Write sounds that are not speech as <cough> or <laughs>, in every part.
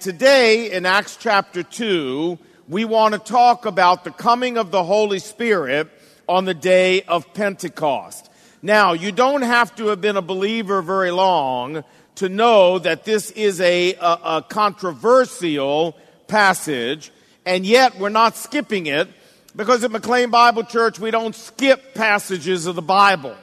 Today in Acts chapter 2, we want to talk about the coming of the Holy Spirit on the day of Pentecost. Now, you don't have to have been a believer very long to know that this is a, a, a controversial passage, and yet we're not skipping it because at McLean Bible Church we don't skip passages of the Bible.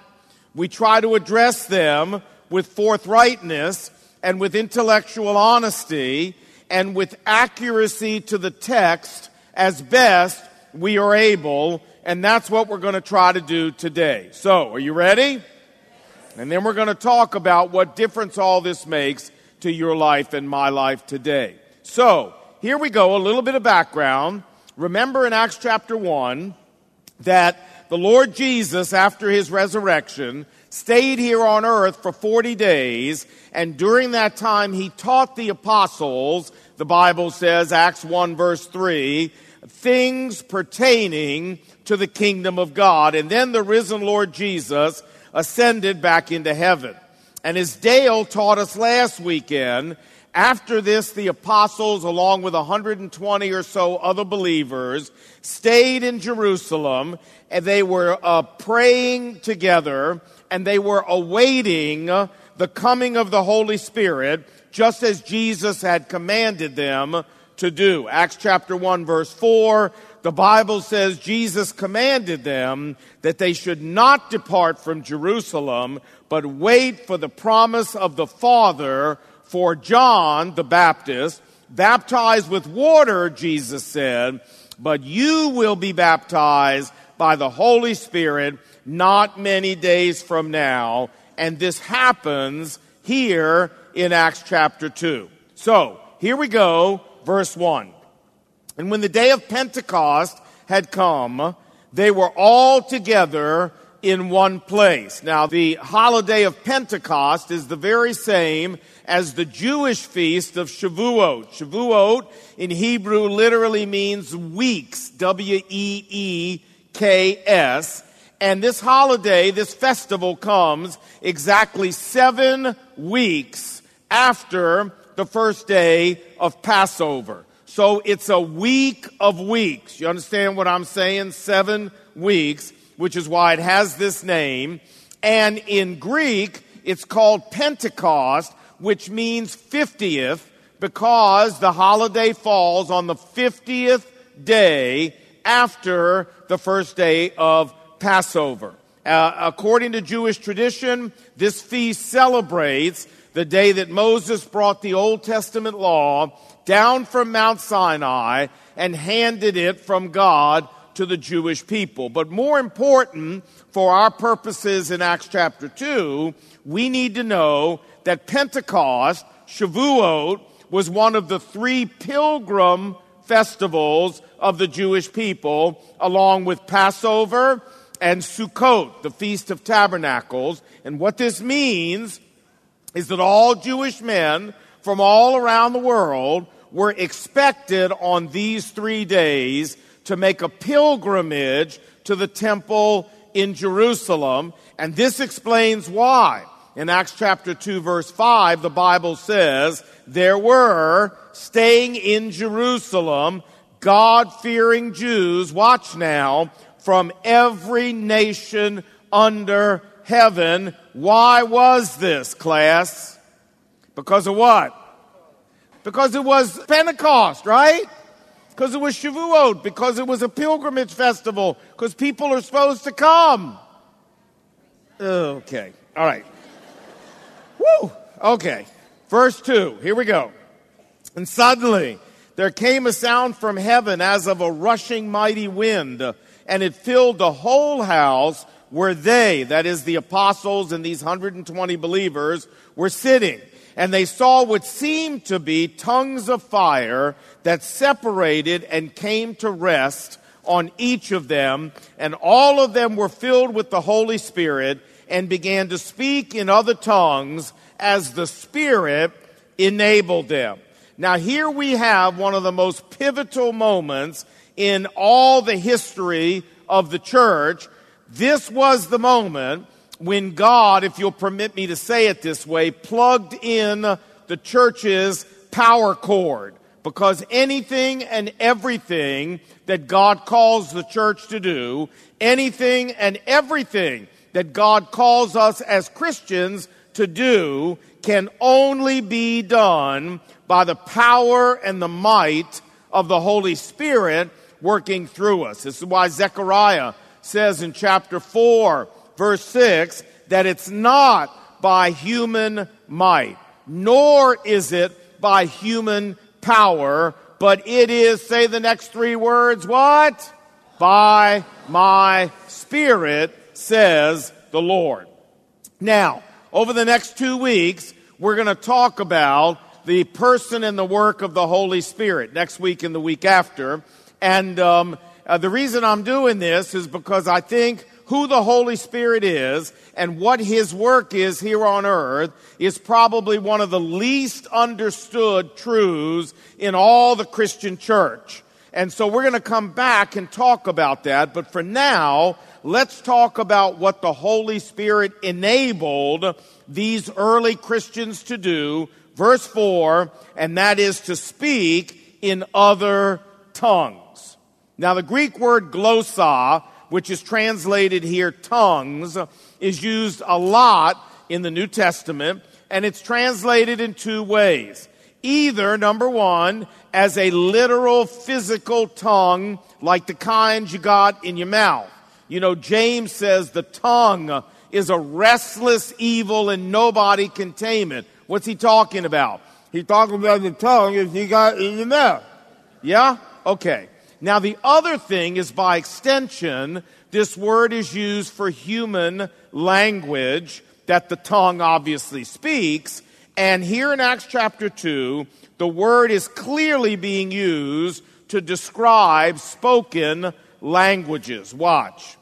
We try to address them with forthrightness and with intellectual honesty and with accuracy to the text as best we are able. And that's what we're going to try to do today. So, are you ready? And then we're going to talk about what difference all this makes to your life and my life today. So, here we go, a little bit of background. Remember in Acts chapter 1 that the Lord Jesus, after his resurrection, stayed here on earth for 40 days, and during that time he taught the apostles, the Bible says, Acts 1 verse 3, things pertaining to the kingdom of God. And then the risen Lord Jesus ascended back into heaven. And as Dale taught us last weekend, after this, the apostles, along with 120 or so other believers, stayed in Jerusalem and they were uh, praying together and they were awaiting the coming of the Holy Spirit, just as Jesus had commanded them to do. Acts chapter 1 verse 4, the Bible says Jesus commanded them that they should not depart from Jerusalem, but wait for the promise of the Father for John the Baptist, baptized with water, Jesus said, but you will be baptized by the Holy Spirit not many days from now. And this happens here in Acts chapter 2. So, here we go, verse 1. And when the day of Pentecost had come, they were all together in one place. Now, the holiday of Pentecost is the very same as the Jewish feast of Shavuot. Shavuot in Hebrew literally means weeks, W E E K S. And this holiday, this festival comes exactly seven weeks after the first day of Passover. So it's a week of weeks. You understand what I'm saying? Seven weeks, which is why it has this name. And in Greek, it's called Pentecost, which means 50th because the holiday falls on the 50th day after the first day of Passover. Uh, according to Jewish tradition, this feast celebrates the day that Moses brought the Old Testament law down from Mount Sinai and handed it from God to the Jewish people. But more important for our purposes in Acts chapter 2, we need to know that Pentecost, Shavuot, was one of the three pilgrim festivals of the Jewish people, along with Passover and Sukkot, the Feast of Tabernacles. And what this means is that all Jewish men from all around the world were expected on these three days to make a pilgrimage to the temple in Jerusalem. And this explains why. In Acts chapter 2 verse 5, the Bible says, there were staying in Jerusalem God fearing Jews, watch now, from every nation under heaven. Why was this, class? Because of what? Because it was Pentecost, right? Because it was Shavuot, because it was a pilgrimage festival, because people are supposed to come. Okay, all right. Woo! Okay. Verse 2, here we go. And suddenly there came a sound from heaven as of a rushing mighty wind and it filled the whole house where they, that is the apostles and these 120 believers, were sitting. And they saw what seemed to be tongues of fire that separated and came to rest on each of them. And all of them were filled with the Holy Spirit and began to speak in other tongues as the Spirit enabled them. Now here we have one of the most pivotal moments in all the history of the church, this was the moment when God, if you'll permit me to say it this way, plugged in the church's power cord. because anything and everything that God calls the church to do, anything and everything that God calls us as Christians to do can only be done by the power and the might of the Holy Spirit working through us. This is why Zechariah says in chapter 4, verse 6, that it's not by human might, nor is it by human power, but it is, say the next three words, what? By my Spirit, says the Lord. Now, over the next two weeks, we're going to talk about the person and the work of the Holy Spirit next week and the week after. And um, uh, the reason I'm doing this is because I think who the Holy Spirit is and what His work is here on earth is probably one of the least understood truths in all the Christian church. And so we're going to come back and talk about that. But for now, let's talk about what the Holy Spirit enabled these early Christians to do. Verse 4, and that is to speak in other tongues. Now the Greek word glossa which is translated here tongues, is used a lot in the New Testament, and it's translated in two ways. Either, number one, as a literal physical tongue, like the kind you got in your mouth. You know, James says the tongue is a restless evil and nobody can tame it. What's he talking about? He's talking about the tongue if you got in your mouth. Yeah? Okay. Now, the other thing is by extension, this word is used for human language that the tongue obviously speaks. And here in Acts chapter 2, the word is clearly being used to describe spoken languages. Watch.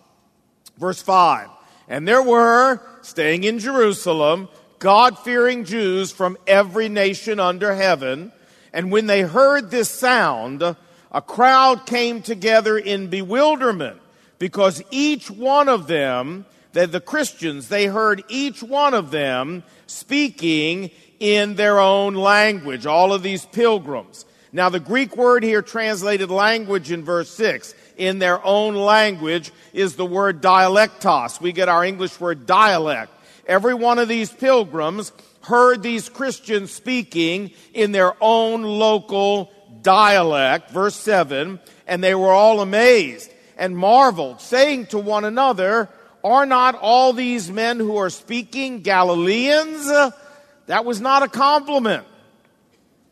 Verse 5. And there were, staying in Jerusalem, God fearing Jews from every nation under heaven. And when they heard this sound, a crowd came together in bewilderment because each one of them, the, the Christians, they heard each one of them speaking in their own language, all of these pilgrims. Now, the Greek word here translated language in verse 6, in their own language, is the word dialectos. We get our English word dialect. Every one of these pilgrims heard these Christians speaking in their own local dialect, verse 7, and they were all amazed and marveled, saying to one another, Are not all these men who are speaking Galileans? That was not a compliment.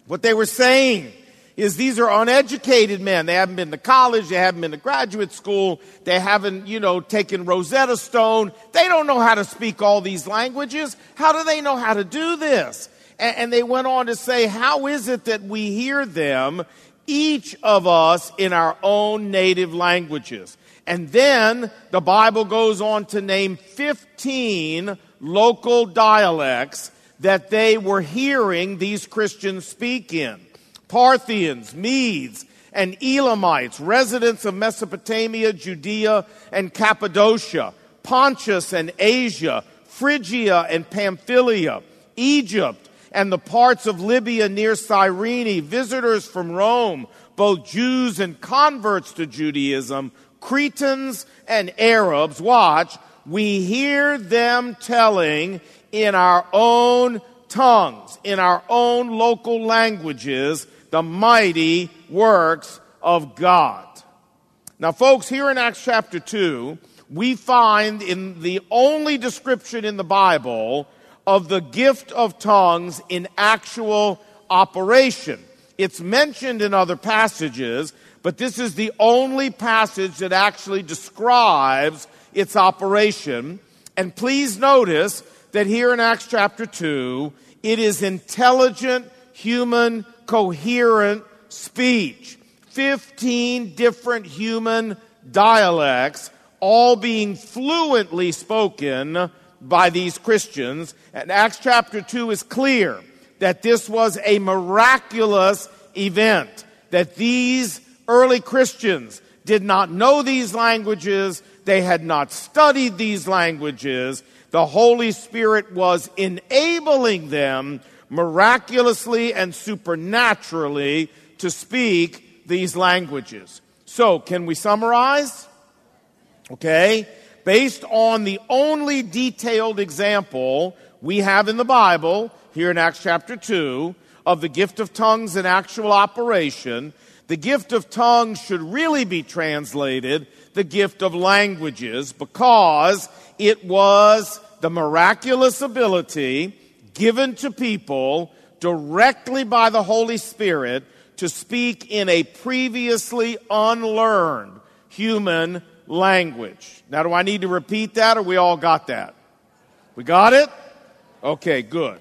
What they were saying is these are uneducated men. They haven't been to college. They haven't been to graduate school. They haven't, you know, taken Rosetta Stone. They don't know how to speak all these languages. How do they know how to do this? And, they went on to say, how is it that we hear them, each of us in our own native languages? And then the Bible goes on to name 15 local dialects that they were hearing these Christians speak in. Parthians, Medes, and Elamites, residents of Mesopotamia, Judea, and Cappadocia, Pontus and Asia, Phrygia and Pamphylia, Egypt, and the parts of Libya near Cyrene, visitors from Rome, both Jews and converts to Judaism, Cretans and Arabs, watch, we hear them telling in our own tongues, in our own local languages, the mighty works of God. Now, folks, here in Acts chapter 2, we find in the only description in the Bible of the gift of tongues in actual operation. It's mentioned in other passages, but this is the only passage that actually describes its operation. And please notice that here in Acts chapter 2, it is intelligent, human, coherent speech. 15 different human dialects, all being fluently spoken by these Christians. And Acts chapter 2 is clear that this was a miraculous event, that these early Christians did not know these languages, they had not studied these languages. The Holy Spirit was enabling them miraculously and supernaturally to speak these languages. So, can we summarize? Okay. Based on the only detailed example we have in the Bible, here in Acts chapter 2, of the gift of tongues in actual operation, the gift of tongues should really be translated the gift of languages because it was the miraculous ability given to people directly by the Holy Spirit to speak in a previously unlearned human language. Now, do I need to repeat that or we all got that? We got it? Okay, good.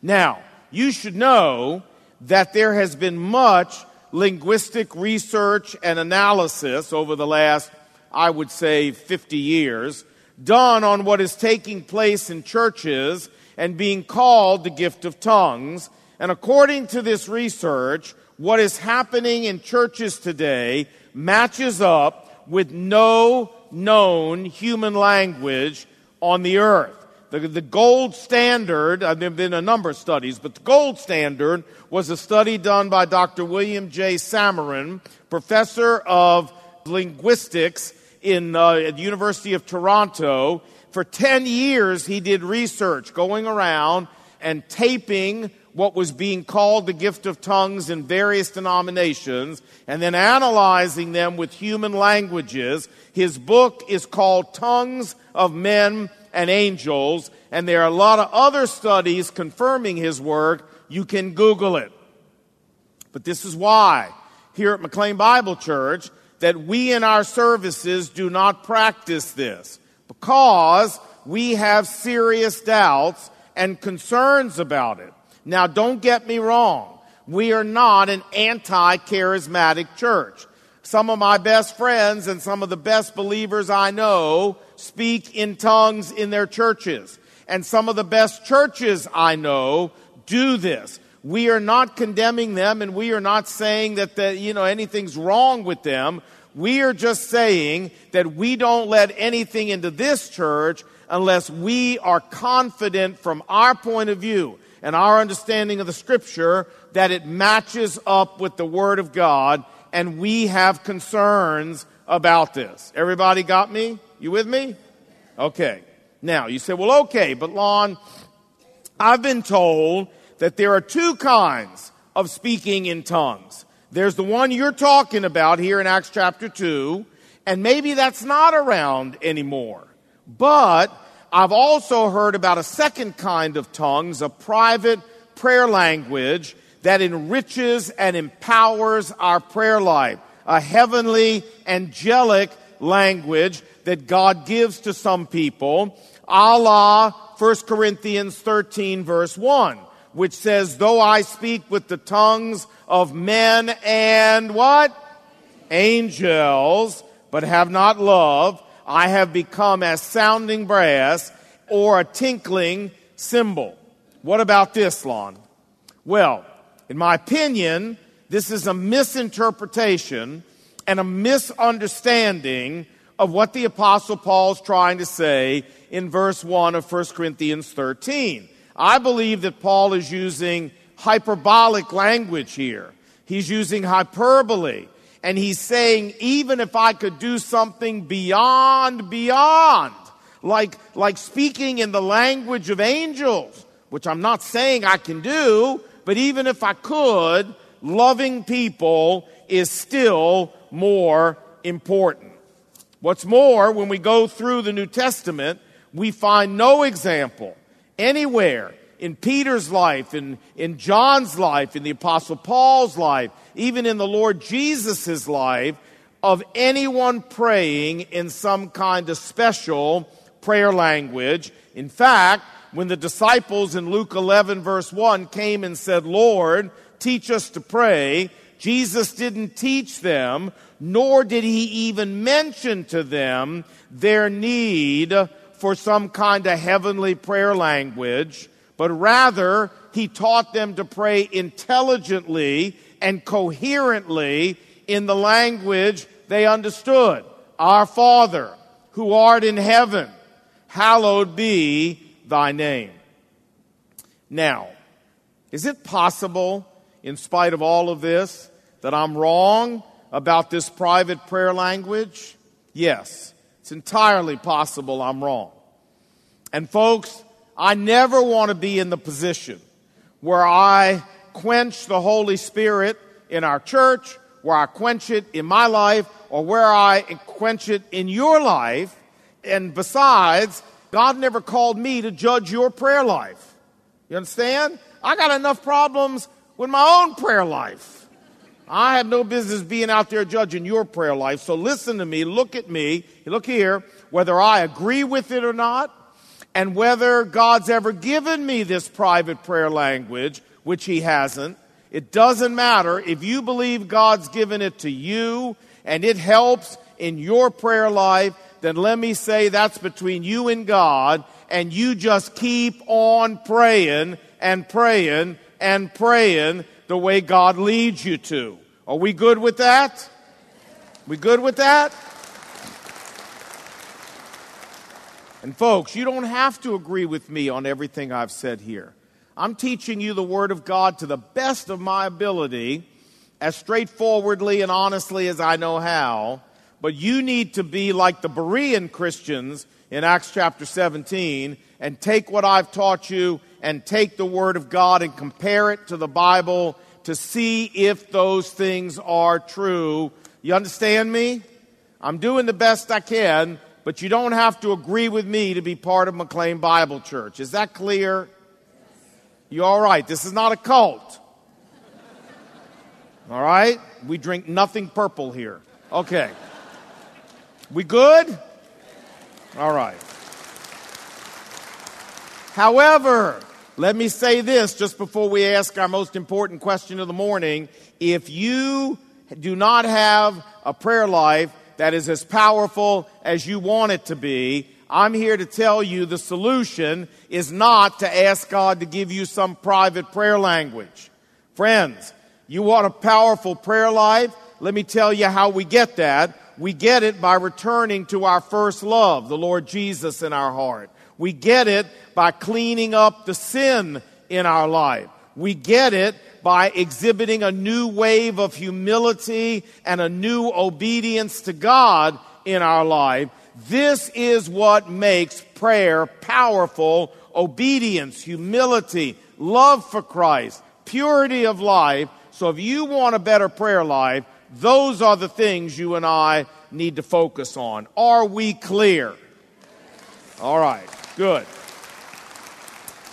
Now, you should know that there has been much linguistic research and analysis over the last, I would say, 50 years done on what is taking place in churches and being called the gift of tongues. And according to this research, what is happening in churches today matches up with no known human language on the earth. The, the gold standard, uh, there have been a number of studies, but the gold standard was a study done by Dr. William J. Samarin, professor of linguistics in, uh, at the University of Toronto. For 10 years, he did research going around and taping what was being called the gift of tongues in various denominations and then analyzing them with human languages. His book is called Tongues of Men and angels, and there are a lot of other studies confirming his work. You can Google it. But this is why, here at McLean Bible Church, that we in our services do not practice this. Because we have serious doubts and concerns about it. Now, don't get me wrong. We are not an anti charismatic church. Some of my best friends and some of the best believers I know speak in tongues in their churches. And some of the best churches I know do this. We are not condemning them and we are not saying that the, you know, anything's wrong with them. We are just saying that we don't let anything into this church unless we are confident from our point of view and our understanding of the scripture that it matches up with the word of God and we have concerns about this. Everybody got me? You with me? Okay. Now, you say, well, okay, but Lon, I've been told that there are two kinds of speaking in tongues. There's the one you're talking about here in Acts chapter 2, and maybe that's not around anymore. But I've also heard about a second kind of tongues, a private prayer language that enriches and empowers our prayer life, a heavenly, angelic language that God gives to some people, a la 1 Corinthians 13 verse 1, which says, though I speak with the tongues of men and what? Angels, but have not love, I have become as sounding brass or a tinkling cymbal. What about this, Lon? Well, in my opinion, this is a misinterpretation and a misunderstanding of what the apostle Paul's trying to say in verse 1 of 1 Corinthians 13. I believe that Paul is using hyperbolic language here. He's using hyperbole. And he's saying, even if I could do something beyond, beyond, like, like speaking in the language of angels, which I'm not saying I can do, but even if I could, loving people is still more important. What's more, when we go through the New Testament, we find no example anywhere in Peter's life, in, in John's life, in the Apostle Paul's life, even in the Lord Jesus' life, of anyone praying in some kind of special prayer language. In fact, when the disciples in Luke 11 verse 1 came and said, Lord, teach us to pray, Jesus didn't teach them, nor did he even mention to them their need for some kind of heavenly prayer language, but rather he taught them to pray intelligently and coherently in the language they understood. Our Father, who art in heaven, hallowed be thy name. Now, Is it possible, in spite of all of this, that I'm wrong about this private prayer language? Yes, it's entirely possible I'm wrong. And folks, I never want to be in the position where I quench the Holy Spirit in our church, where I quench it in my life, or where I quench it in your life. And besides, God never called me to judge your prayer life. You understand? I got enough problems with my own prayer life. I have no business being out there judging your prayer life. So listen to me, look at me, look here, whether I agree with it or not, and whether God's ever given me this private prayer language, which He hasn't. It doesn't matter. If you believe God's given it to you and it helps in your prayer life, then let me say that's between you and God, and you just keep on praying and praying and praying the way God leads you to. Are we good with that? We good with that? And folks, you don't have to agree with me on everything I've said here. I'm teaching you the Word of God to the best of my ability, as straightforwardly and honestly as I know how. But you need to be like the Berean Christians in Acts chapter 17 and take what I've taught you and take the Word of God and compare it to the Bible to see if those things are true. You understand me? I'm doing the best I can, but you don't have to agree with me to be part of McLean Bible Church. Is that clear? You all right? This is not a cult. All right? We drink nothing purple here. Okay. We good? All right. However, let me say this just before we ask our most important question of the morning. If you do not have a prayer life that is as powerful as you want it to be, I'm here to tell you the solution is not to ask God to give you some private prayer language. Friends, you want a powerful prayer life? Let me tell you how we get that. We get it by returning to our first love, the Lord Jesus in our heart. We get it by cleaning up the sin in our life. We get it by exhibiting a new wave of humility and a new obedience to God in our life. This is what makes prayer powerful obedience, humility, love for Christ, purity of life. So if you want a better prayer life, those are the things you and I need to focus on. Are we clear? All right. Good.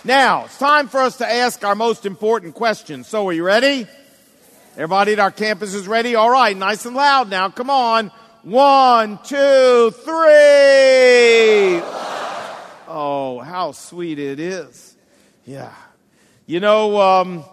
Now, it's time for us to ask our most important question. So, are you ready? Everybody at our campus is ready? All right, nice and loud now. Come on. One, two, three. Oh, how sweet it is. Yeah. You know, um,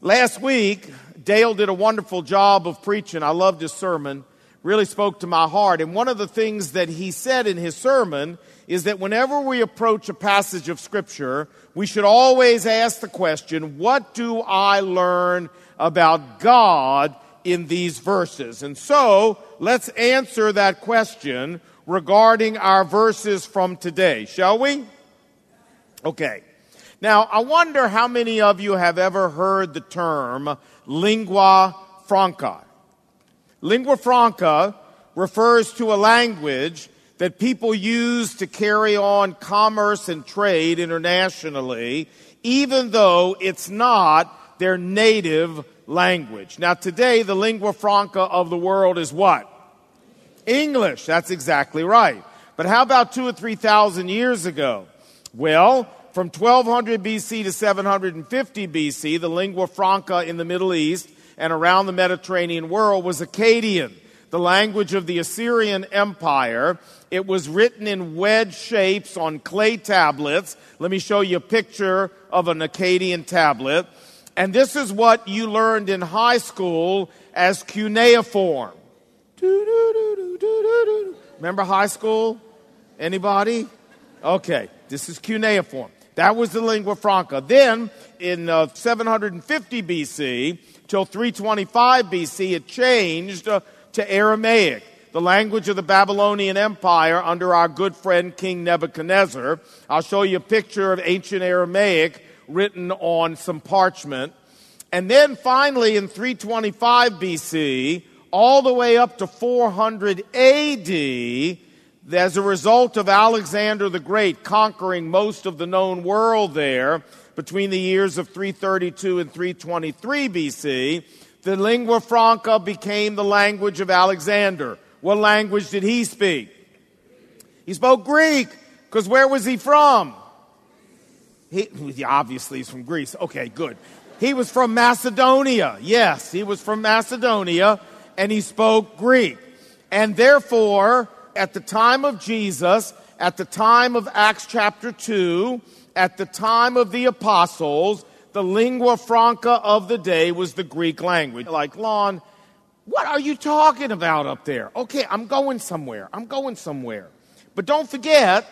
last week, Dale did a wonderful job of preaching. I loved his sermon. Really spoke to my heart. And one of the things that he said in his sermon is that whenever we approach a passage of Scripture, we should always ask the question, what do I learn about God in these verses? And so, let's answer that question regarding our verses from today, shall we? Okay. Now, I wonder how many of you have ever heard the term lingua franca. Lingua franca refers to a language that people use to carry on commerce and trade internationally, even though it's not their native language. Now, today, the lingua franca of the world is what? English. That's exactly right. But how about two or three thousand years ago? Well, from 1200 BC to 750 BC, the lingua franca in the Middle East and around the Mediterranean world was Akkadian the language of the Assyrian Empire. It was written in wedge shapes on clay tablets. Let me show you a picture of an Akkadian tablet. And this is what you learned in high school as cuneiform. Remember high school? Anybody? Okay, this is cuneiform. That was the lingua franca. Then, in uh, 750 BC till 325 BC, it changed uh, to Aramaic, the language of the Babylonian Empire under our good friend King Nebuchadnezzar. I'll show you a picture of ancient Aramaic written on some parchment. And then finally in 325 BC, all the way up to 400 AD, as a result of Alexander the Great conquering most of the known world there between the years of 332 and 323 BC, the lingua franca became the language of Alexander. What language did he speak? He spoke Greek, because where was he from? He, obviously he's from Greece. Okay, good. He was from Macedonia. Yes, he was from Macedonia, and he spoke Greek. And therefore, at the time of Jesus, at the time of Acts chapter 2, at the time of the apostles, the lingua franca of the day was the Greek language. Like, Lon, what are you talking about up there? Okay, I'm going somewhere. I'm going somewhere. But don't forget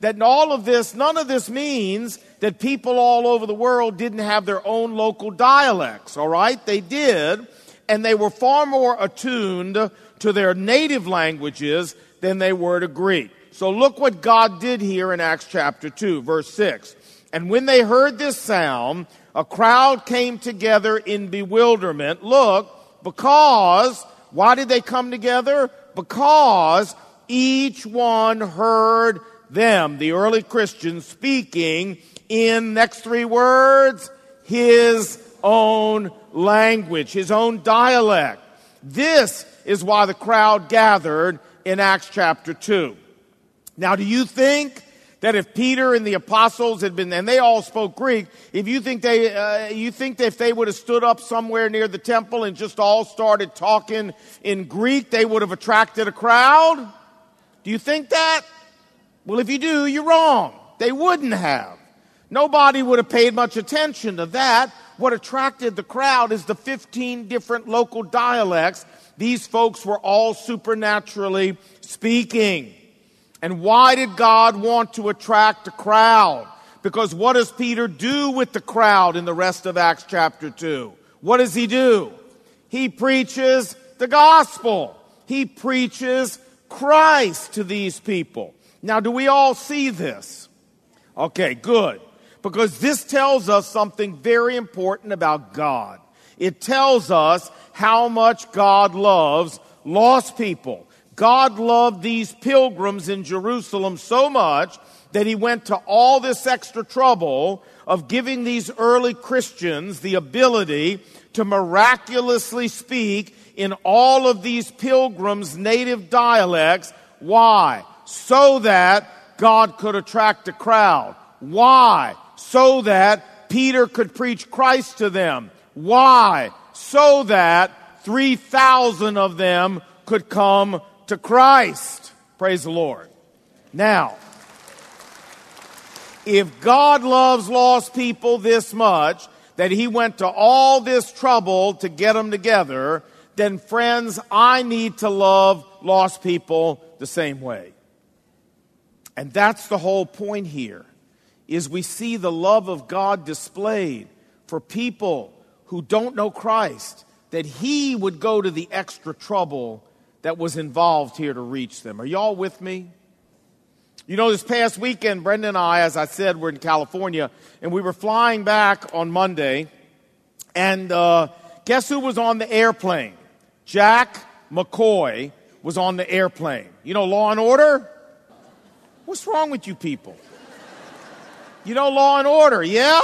that all of this, none of this means that people all over the world didn't have their own local dialects, all right? They did, and they were far more attuned to their native languages than they were to Greek. So look what God did here in Acts chapter 2, verse 6. And when they heard this sound, a crowd came together in bewilderment. Look, because, why did they come together? Because each one heard them, the early Christians, speaking in, next three words, his own language, his own dialect. This is why the crowd gathered in Acts chapter 2. Now, do you think that if Peter and the apostles had been, and they all spoke Greek, if you think they, uh, you think that if they would have stood up somewhere near the temple and just all started talking in Greek, they would have attracted a crowd? Do you think that? Well, if you do, you're wrong. They wouldn't have. Nobody would have paid much attention to that. What attracted the crowd is the 15 different local dialects these folks were all supernaturally speaking. And why did God want to attract a crowd? Because what does Peter do with the crowd in the rest of Acts chapter 2? What does he do? He preaches the gospel. He preaches Christ to these people. Now, do we all see this? Okay, good. Because this tells us something very important about God. It tells us how much God loves lost people. God loved these pilgrims in Jerusalem so much that he went to all this extra trouble of giving these early Christians the ability to miraculously speak in all of these pilgrims' native dialects. Why? So that God could attract a crowd. Why? So that Peter could preach Christ to them. Why? So that 3,000 of them could come to Christ. Praise the Lord. Now, if God loves lost people this much, that he went to all this trouble to get them together, then friends, I need to love lost people the same way. And that's the whole point here is we see the love of God displayed for people who don't know Christ that he would go to the extra trouble that was involved here to reach them. Are y'all with me? You know, this past weekend, Brenda and I, as I said, were in California, and we were flying back on Monday, and uh, guess who was on the airplane? Jack McCoy was on the airplane. You know, Law and Order? What's wrong with you people? You know, Law and Order, yeah?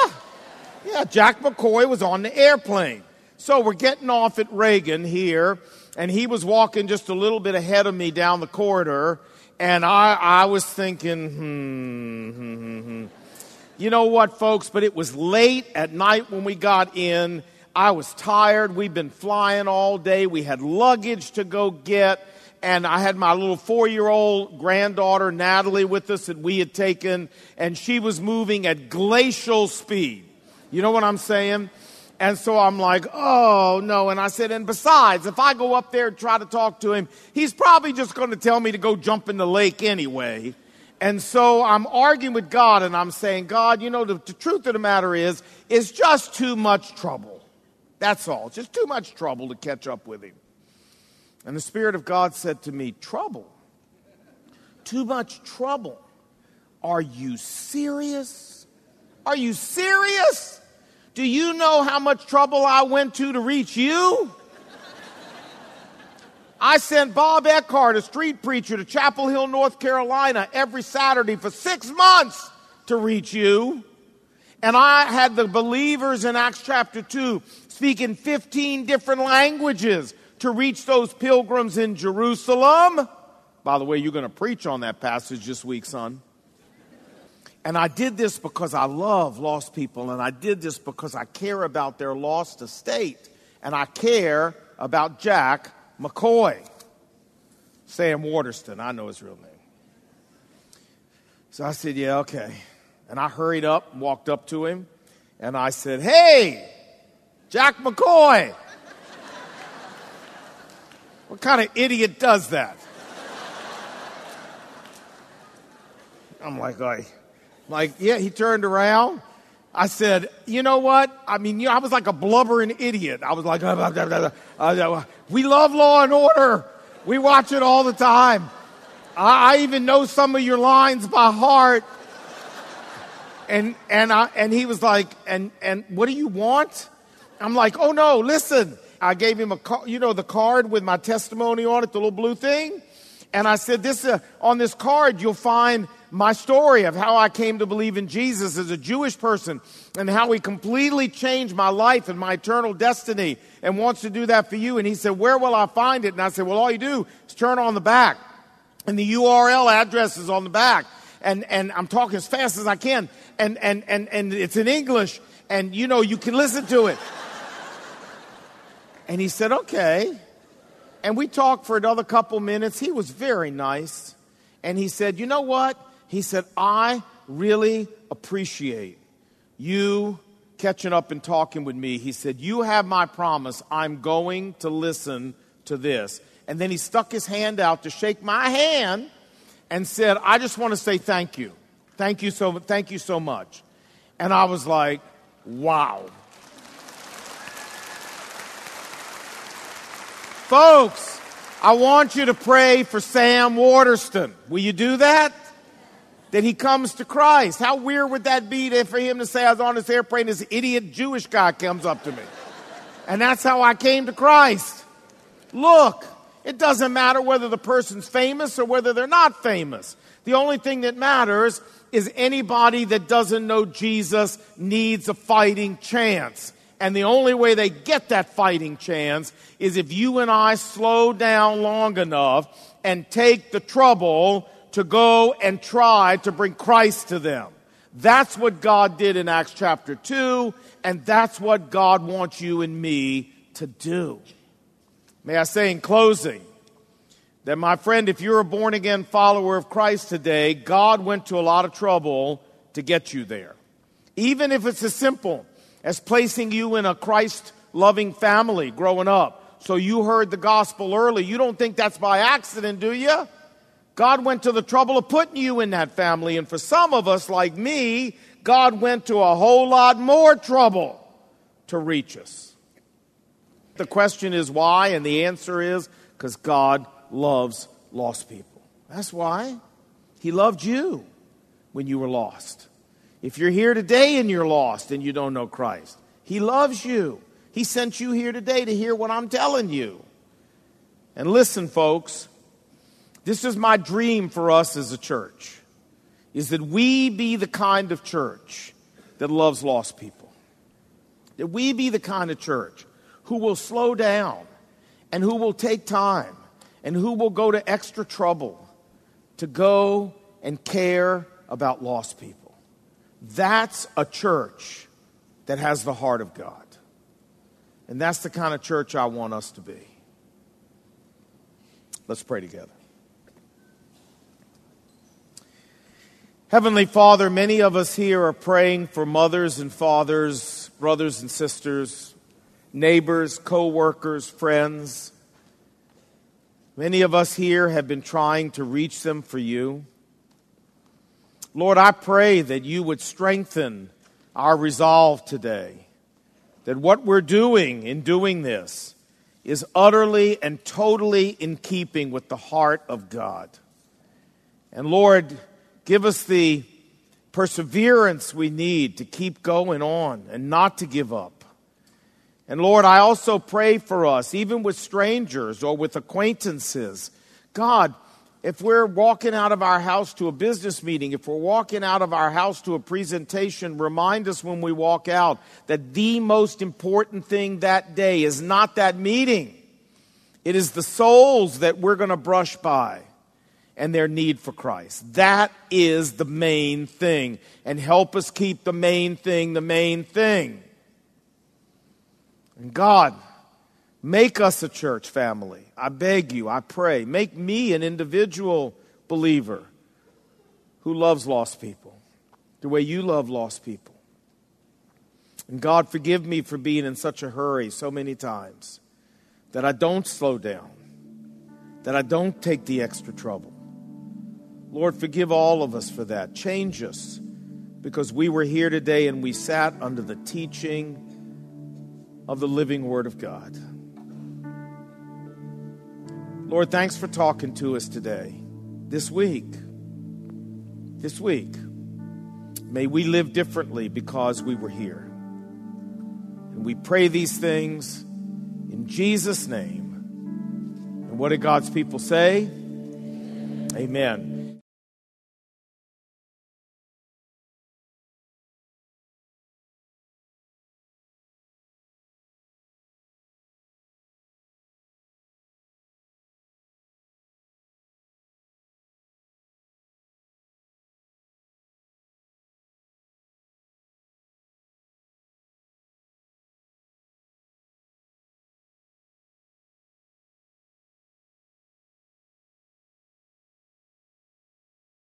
Yeah, Jack McCoy was on the airplane. So we're getting off at Reagan here, and he was walking just a little bit ahead of me down the corridor, and I, I was thinking, hmm, hmm, hmm, hmm. You know what, folks? But it was late at night when we got in I was tired. We'd been flying all day. We had luggage to go get. And I had my little four year old granddaughter, Natalie, with us that we had taken. And she was moving at glacial speed. You know what I'm saying? And so I'm like, oh no. And I said, and besides, if I go up there and try to talk to him, he's probably just going to tell me to go jump in the lake anyway. And so I'm arguing with God and I'm saying, God, you know, the, the truth of the matter is, it's just too much trouble. That's all. It's Just too much trouble to catch up with him. And the Spirit of God said to me, Trouble? Too much trouble? Are you serious? Are you serious? Do you know how much trouble I went to to reach you? I sent Bob Eckhart, a street preacher, to Chapel Hill, North Carolina every Saturday for six months to reach you. And I had the believers in Acts chapter 2 speak in 15 different languages to reach those pilgrims in Jerusalem. By the way, you're going to preach on that passage this week, son. And I did this because I love lost people, and I did this because I care about their lost estate, and I care about Jack McCoy. Sam Waterston, I know his real name. So I said, Yeah, okay. And I hurried up walked up to him, and I said, Hey, Jack McCoy. <laughs> what kind of idiot does that? I'm like, I, like, yeah, he turned around. I said, you know what? I mean, you know, I was like a blubbering idiot. I was like, we love Law and Order. We watch it all the time. I, I even know some of your lines by heart. And and I and he was like, and and what do you want? I'm like, oh no, listen. I gave him a you know the card with my testimony on it, the little blue thing. And I said, this uh, on this card you'll find my story of how I came to believe in Jesus as a Jewish person and how he completely changed my life and my eternal destiny and wants to do that for you. And he said, Where will I find it? And I said, Well, all you do is turn on the back. And the URL address is on the back. And, and I'm talking as fast as I can. And, and, and, and it's in English. And you know, you can listen to it. and he said, Okay. And we talked for another couple minutes. He was very nice. And he said, You know what? He said, I really appreciate you catching up and talking with me. He said, You have my promise. I'm going to listen to this. And then he stuck his hand out to shake my hand and said, I just want to say thank you. Thank you so, thank you so much. And I was like, wow. Folks, I want you to pray for Sam Waterston. Will you do that? That he comes to Christ. How weird would that be to, for him to say, I was on this airplane, this idiot Jewish guy comes up to me. And that's how I came to Christ. Look, it doesn't matter whether the person's famous or whether they're not famous. The only thing that matters is anybody that doesn't know Jesus needs a fighting chance. And the only way they get that fighting chance is if you and I slow down long enough and take the trouble to go and try to bring Christ to them. That's what God did in Acts chapter 2, and that's what God wants you and me to do. May I say in closing that, my friend, if you're a born again follower of Christ today, God went to a lot of trouble to get you there. Even if it's as simple as placing you in a Christ loving family growing up. So you heard the gospel early. You don't think that's by accident, do you? God went to the trouble of putting you in that family. And for some of us, like me, God went to a whole lot more trouble to reach us. The question is why? And the answer is because God loves lost people. That's why. He loved you when you were lost. If you're here today and you're lost and you don't know Christ, He loves you. He sent you here today to hear what I'm telling you. And listen, folks, this is my dream for us as a church is that we be the kind of church that loves lost people. That we be the kind of church who will slow down and who will take time and who will go to extra trouble to go and care about lost people. That's a church that has the heart of God. And that's the kind of church I want us to be. Let's pray together. Heavenly Father, many of us here are praying for mothers and fathers, brothers and sisters, neighbors, co workers, friends. Many of us here have been trying to reach them for you. Lord, I pray that you would strengthen our resolve today, that what we're doing in doing this is utterly and totally in keeping with the heart of God. And Lord, Give us the perseverance we need to keep going on and not to give up. And Lord, I also pray for us, even with strangers or with acquaintances. God, if we're walking out of our house to a business meeting, if we're walking out of our house to a presentation, remind us when we walk out that the most important thing that day is not that meeting. It is the souls that we're going to brush by and their need for Christ. That is the main thing. And help us keep the main thing the main thing. And God, make us a church family. I beg you, I pray. Make me an individual believer who loves lost people the way you love lost people. And God, forgive me for being in such a hurry so many times that I don't slow down, that I don't take the extra trouble. Lord, forgive all of us for that. Change us because we were here today and we sat under the teaching of the living Word of God. Lord, thanks for talking to us today, this week. This week. May we live differently because we were here. And we pray these things in Jesus' name. And what did God's people say? Amen.